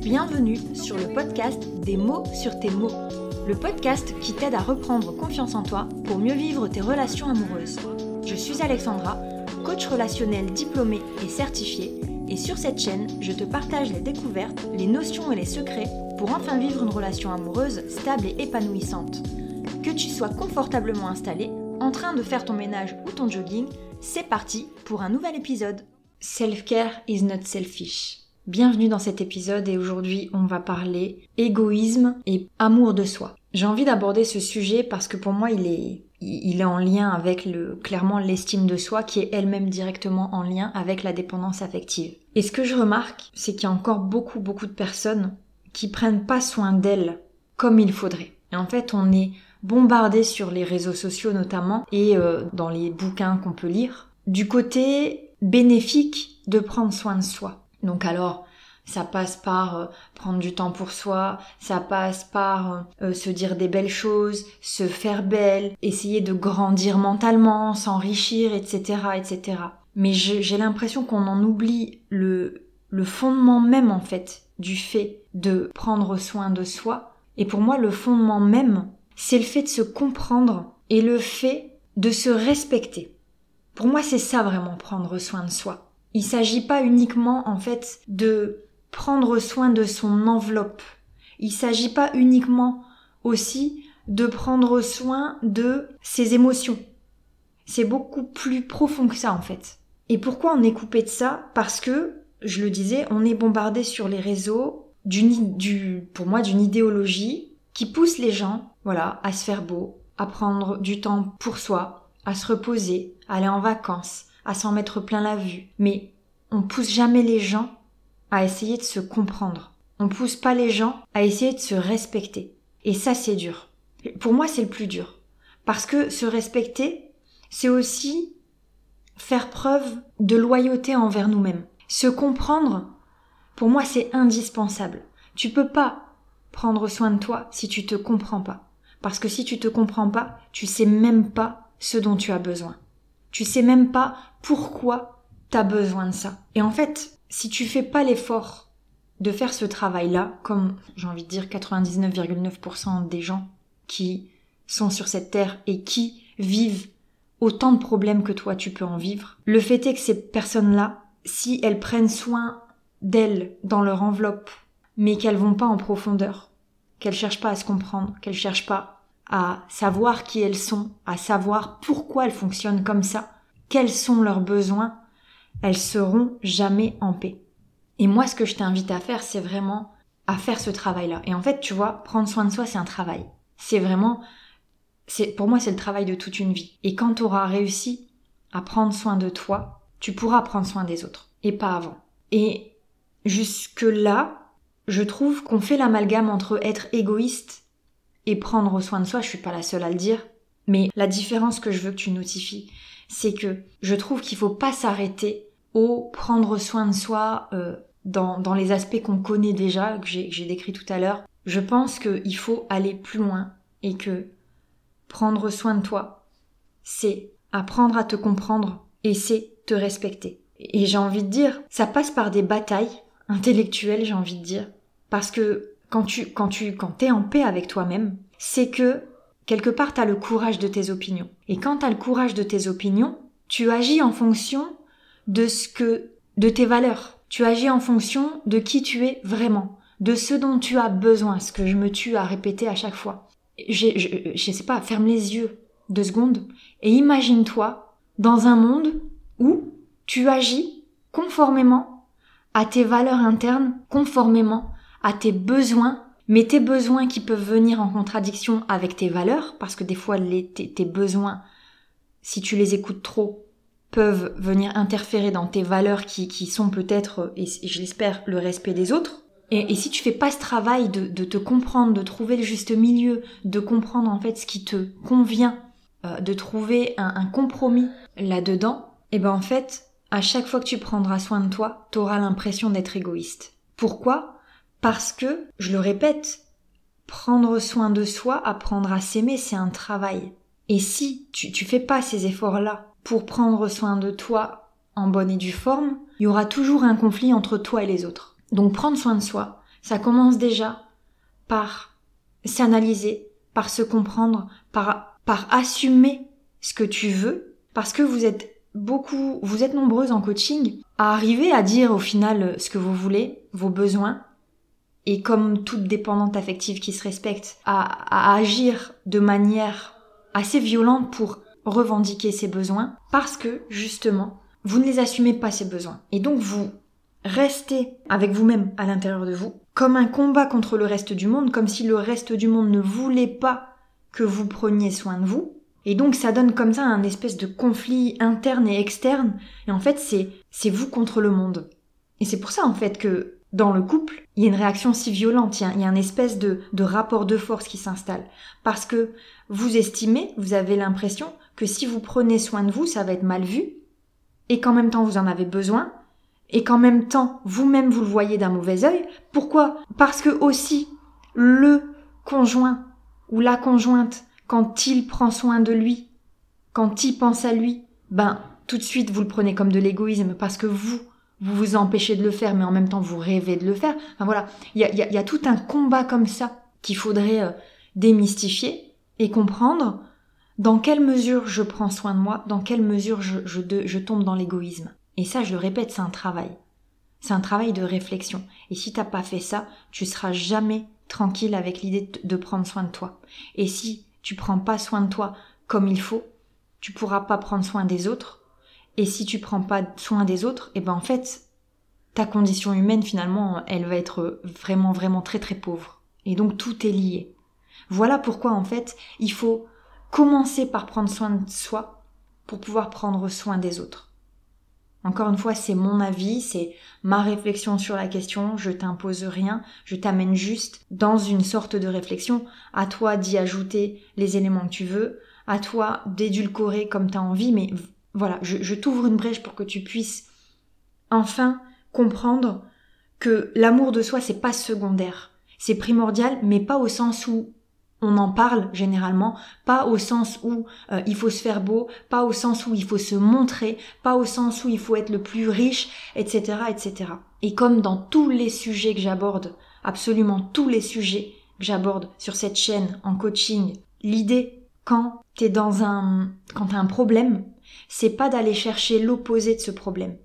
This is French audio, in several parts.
Bienvenue sur le podcast Des mots sur tes mots, le podcast qui t'aide à reprendre confiance en toi pour mieux vivre tes relations amoureuses. Je suis Alexandra, coach relationnel diplômée et certifiée, et sur cette chaîne, je te partage les découvertes, les notions et les secrets pour enfin vivre une relation amoureuse stable et épanouissante. Que tu sois confortablement installé, en train de faire ton ménage ou ton jogging, c'est parti pour un nouvel épisode. Self-care is not selfish. Bienvenue dans cet épisode et aujourd'hui on va parler égoïsme et amour de soi. J'ai envie d'aborder ce sujet parce que pour moi il est il est en lien avec le clairement l'estime de soi qui est elle-même directement en lien avec la dépendance affective. Et ce que je remarque, c'est qu'il y a encore beaucoup beaucoup de personnes qui prennent pas soin d'elles comme il faudrait. Et en fait, on est bombardé sur les réseaux sociaux notamment et euh, dans les bouquins qu'on peut lire du côté bénéfique de prendre soin de soi. Donc alors, ça passe par euh, prendre du temps pour soi, ça passe par euh, se dire des belles choses, se faire belle, essayer de grandir mentalement, s'enrichir, etc., etc. Mais j'ai l'impression qu'on en oublie le, le fondement même en fait du fait de prendre soin de soi. Et pour moi, le fondement même, c'est le fait de se comprendre et le fait de se respecter. Pour moi, c'est ça vraiment prendre soin de soi. Il s'agit pas uniquement en fait de prendre soin de son enveloppe. Il s'agit pas uniquement aussi de prendre soin de ses émotions. C'est beaucoup plus profond que ça en fait. Et pourquoi on est coupé de ça? Parce que, je le disais, on est bombardé sur les réseaux d'une, du, pour moi, d'une idéologie qui pousse les gens, voilà, à se faire beau, à prendre du temps pour soi, à se reposer, à aller en vacances, à s'en mettre plein la vue. Mais on pousse jamais les gens à essayer de se comprendre. On pousse pas les gens à essayer de se respecter. Et ça, c'est dur. Pour moi, c'est le plus dur. Parce que se respecter, c'est aussi faire preuve de loyauté envers nous-mêmes. Se comprendre, pour moi, c'est indispensable. Tu peux pas prendre soin de toi si tu te comprends pas. Parce que si tu te comprends pas, tu sais même pas ce dont tu as besoin. Tu sais même pas pourquoi tu as besoin de ça. Et en fait, si tu fais pas l'effort de faire ce travail-là, comme j'ai envie de dire 99,9% des gens qui sont sur cette terre et qui vivent autant de problèmes que toi tu peux en vivre, le fait est que ces personnes-là, si elles prennent soin d'elles dans leur enveloppe, mais qu'elles vont pas en profondeur, qu'elles cherchent pas à se comprendre, qu'elles cherchent pas à savoir qui elles sont, à savoir pourquoi elles fonctionnent comme ça, quels sont leurs besoins, elles seront jamais en paix. Et moi, ce que je t'invite à faire, c'est vraiment à faire ce travail-là. Et en fait, tu vois, prendre soin de soi, c'est un travail. C'est vraiment, c'est, pour moi, c'est le travail de toute une vie. Et quand tu auras réussi à prendre soin de toi, tu pourras prendre soin des autres. Et pas avant. Et jusque là, je trouve qu'on fait l'amalgame entre être égoïste et prendre soin de soi. Je suis pas la seule à le dire. Mais la différence que je veux que tu notifies, c'est que je trouve qu'il faut pas s'arrêter au prendre soin de soi euh, dans, dans, les aspects qu'on connaît déjà, que j'ai décrit tout à l'heure. Je pense qu'il faut aller plus loin et que prendre soin de toi, c'est apprendre à te comprendre et c'est te respecter. Et j'ai envie de dire, ça passe par des batailles intellectuelles, j'ai envie de dire, parce que quand tu quand tu quand t'es en paix avec toi-même, c'est que quelque part t'as le courage de tes opinions. Et quand t'as le courage de tes opinions, tu agis en fonction de ce que, de tes valeurs. Tu agis en fonction de qui tu es vraiment, de ce dont tu as besoin, ce que je me tue à répéter à chaque fois. Je, je, je sais pas, ferme les yeux deux secondes et imagine-toi dans un monde où tu agis conformément à tes valeurs internes, conformément à tes besoins, mais tes besoins qui peuvent venir en contradiction avec tes valeurs, parce que des fois tes, tes besoins, si tu les écoutes trop, peuvent venir interférer dans tes valeurs qui, qui sont peut-être, et je l'espère, le respect des autres. Et, et, si tu fais pas ce travail de, de, te comprendre, de trouver le juste milieu, de comprendre en fait ce qui te convient, euh, de trouver un, un compromis là-dedans, et eh ben en fait, à chaque fois que tu prendras soin de toi, tu auras l'impression d'être égoïste. Pourquoi? Parce que, je le répète, prendre soin de soi, apprendre à s'aimer, c'est un travail. Et si tu, tu fais pas ces efforts-là pour prendre soin de toi en bonne et due forme, il y aura toujours un conflit entre toi et les autres. Donc prendre soin de soi, ça commence déjà par s'analyser, par se comprendre, par, par assumer ce que tu veux, parce que vous êtes beaucoup, vous êtes nombreuses en coaching à arriver à dire au final ce que vous voulez, vos besoins, et comme toute dépendante affective qui se respecte, à, à agir de manière assez violente pour revendiquer ses besoins, parce que justement, vous ne les assumez pas ces besoins. Et donc vous restez avec vous-même à l'intérieur de vous, comme un combat contre le reste du monde, comme si le reste du monde ne voulait pas que vous preniez soin de vous, et donc ça donne comme ça un espèce de conflit interne et externe. Et en fait, c'est c'est vous contre le monde. Et c'est pour ça en fait que dans le couple, il y a une réaction si violente, il y a, un espèce de, de rapport de force qui s'installe. Parce que vous estimez, vous avez l'impression que si vous prenez soin de vous, ça va être mal vu, et qu'en même temps vous en avez besoin, et qu'en même temps vous-même vous le voyez d'un mauvais œil. Pourquoi? Parce que aussi le conjoint ou la conjointe quand il prend soin de lui, quand il pense à lui, ben tout de suite vous le prenez comme de l'égoïsme parce que vous, vous vous empêchez de le faire, mais en même temps vous rêvez de le faire. Enfin voilà, il y a, y a, tout un combat comme ça qu'il faudrait euh, démystifier et comprendre dans quelle mesure je prends soin de moi, dans quelle mesure je, je, je tombe dans l'égoïsme? Et ça, je le répète, c'est un travail. C'est un travail de réflexion. Et si t'as pas fait ça, tu seras jamais tranquille avec l'idée de prendre soin de toi. Et si tu prends pas soin de toi comme il faut, tu pourras pas prendre soin des autres. Et si tu prends pas soin des autres, et eh ben en fait, ta condition humaine finalement, elle va être vraiment vraiment très très pauvre. Et donc tout est lié. Voilà pourquoi en fait, il faut commencer par prendre soin de soi pour pouvoir prendre soin des autres. Encore une fois, c'est mon avis, c'est ma réflexion sur la question, je t'impose rien, je t'amène juste dans une sorte de réflexion, à toi d'y ajouter les éléments que tu veux, à toi d'édulcorer comme tu as envie, mais voilà, je, je t'ouvre une brèche pour que tu puisses enfin comprendre que l'amour de soi c'est pas secondaire, c'est primordial, mais pas au sens où on en parle généralement, pas au sens où euh, il faut se faire beau, pas au sens où il faut se montrer, pas au sens où il faut être le plus riche, etc., etc. Et comme dans tous les sujets que j'aborde, absolument tous les sujets que j'aborde sur cette chaîne en coaching, l'idée quand t'es dans un, quand t'as un problème, c'est pas d'aller chercher l'opposé de ce problème.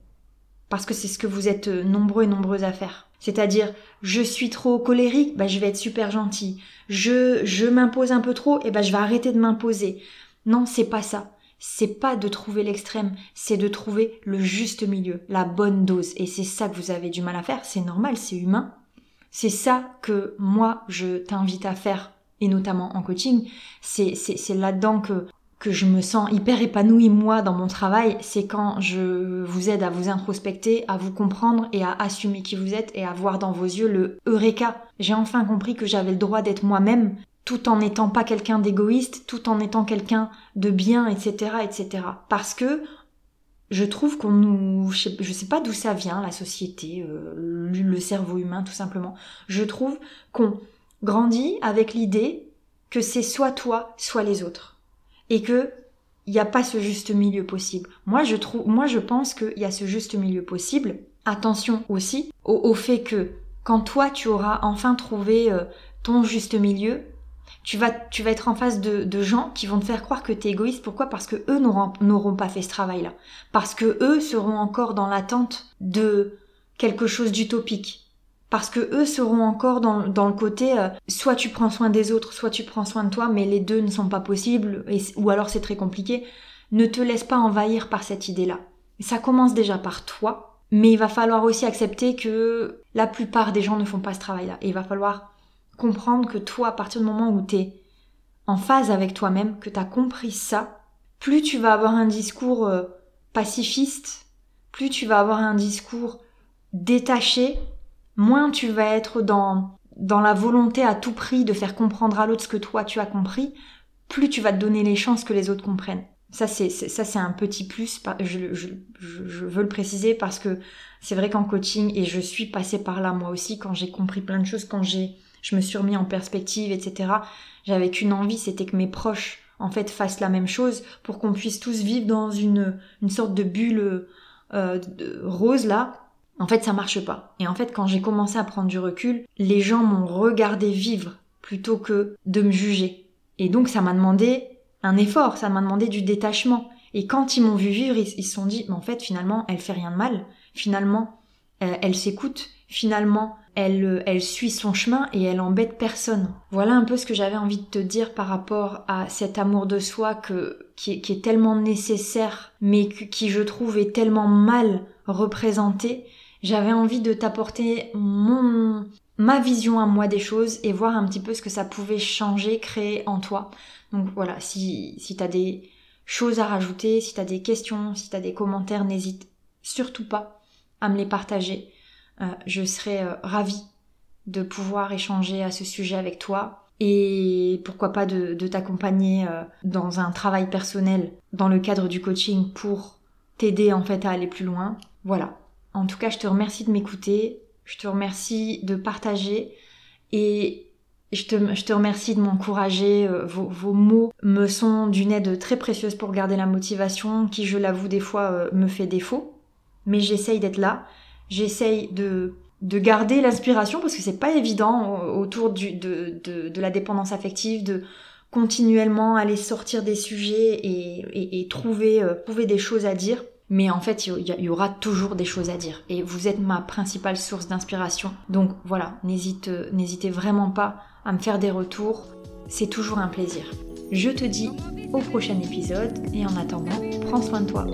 Parce que c'est ce que vous êtes nombreux et nombreuses à faire. C'est-à-dire, je suis trop colérique, bah, je vais être super gentil. Je, je m'impose un peu trop, et bah, je vais arrêter de m'imposer. Non, c'est pas ça. C'est pas de trouver l'extrême, c'est de trouver le juste milieu, la bonne dose. Et c'est ça que vous avez du mal à faire. C'est normal, c'est humain. C'est ça que moi, je t'invite à faire, et notamment en coaching. C'est, là-dedans que que je me sens hyper épanouie moi dans mon travail, c'est quand je vous aide à vous introspecter, à vous comprendre et à assumer qui vous êtes et à voir dans vos yeux le eureka. J'ai enfin compris que j'avais le droit d'être moi-même tout en n'étant pas quelqu'un d'égoïste, tout en étant quelqu'un de bien, etc., etc. Parce que je trouve qu'on nous, je sais, sais pas d'où ça vient, la société, euh, le cerveau humain, tout simplement. Je trouve qu'on grandit avec l'idée que c'est soit toi, soit les autres et que il n'y a pas ce juste milieu possible. Moi, je trouve, moi, je pense qu'il y a ce juste milieu possible. Attention aussi au, fait que quand toi, tu auras enfin trouvé euh, ton juste milieu, tu vas, tu vas être en face de, de gens qui vont te faire croire que tu es égoïste. Pourquoi? Parce que eux n'auront pas fait ce travail-là. Parce que eux seront encore dans l'attente de quelque chose d'utopique parce que eux seront encore dans, dans le côté euh, soit tu prends soin des autres, soit tu prends soin de toi, mais les deux ne sont pas possibles, ou alors c'est très compliqué. Ne te laisse pas envahir par cette idée-là. Ça commence déjà par toi, mais il va falloir aussi accepter que la plupart des gens ne font pas ce travail-là. Et il va falloir comprendre que toi, à partir du moment où tu es en phase avec toi-même, que tu as compris ça, plus tu vas avoir un discours euh, pacifiste, plus tu vas avoir un discours détaché moins tu vas être dans, dans la volonté à tout prix de faire comprendre à l'autre ce que toi tu as compris, plus tu vas te donner les chances que les autres comprennent. Ça c'est ça c'est un petit plus. Je, je, je, veux le préciser parce que c'est vrai qu'en coaching et je suis passée par là moi aussi quand j'ai compris plein de choses, quand j'ai je me suis remis en perspective, etc. J'avais qu'une envie, c'était que mes proches en fait fassent la même chose pour qu'on puisse tous vivre dans une une sorte de bulle euh, rose là, en fait ça marche pas. Et en fait quand j'ai commencé à prendre du recul, les gens m'ont regardé vivre plutôt que de me juger. Et donc ça m'a demandé un effort, ça m'a demandé du détachement. Et quand ils m'ont vu vivre, ils se sont dit, mais en fait finalement elle fait rien de mal, finalement euh, elle s'écoute, finalement elle, euh, elle suit son chemin et elle embête personne. Voilà un peu ce que j'avais envie de te dire par rapport à cet amour de soi que, qui, est, tellement nécessaire, mais qui je trouve est tellement mal représenté. J'avais envie de t'apporter mon, ma vision à moi des choses et voir un petit peu ce que ça pouvait changer, créer en toi. Donc voilà, si, si t'as des choses à rajouter, si t'as des questions, si t'as des commentaires, n'hésite surtout pas à me les partager. Euh, je serais euh, ravie de pouvoir échanger à ce sujet avec toi et pourquoi pas de, t'accompagner euh, dans un travail personnel dans le cadre du coaching pour t'aider en fait à aller plus loin. Voilà. En tout cas, je te remercie de m'écouter, je te remercie de partager et je te, remercie de m'encourager. Vos, vos, mots me sont d'une aide très précieuse pour garder la motivation qui, je l'avoue, des fois me fait défaut. Mais j'essaye d'être là J'essaye de, de garder l'inspiration parce que c'est pas évident autour du, de, de, la dépendance affective de continuellement aller sortir des sujets et, trouver, euh, trouver des choses à dire. Mais en fait, il y, aura toujours des choses à dire. Et vous êtes ma principale source d'inspiration. Donc voilà, n'hésite, n'hésitez vraiment pas à me faire des retours. C'est toujours un plaisir. Je te dis au prochain épisode et en attendant, prends soin de toi.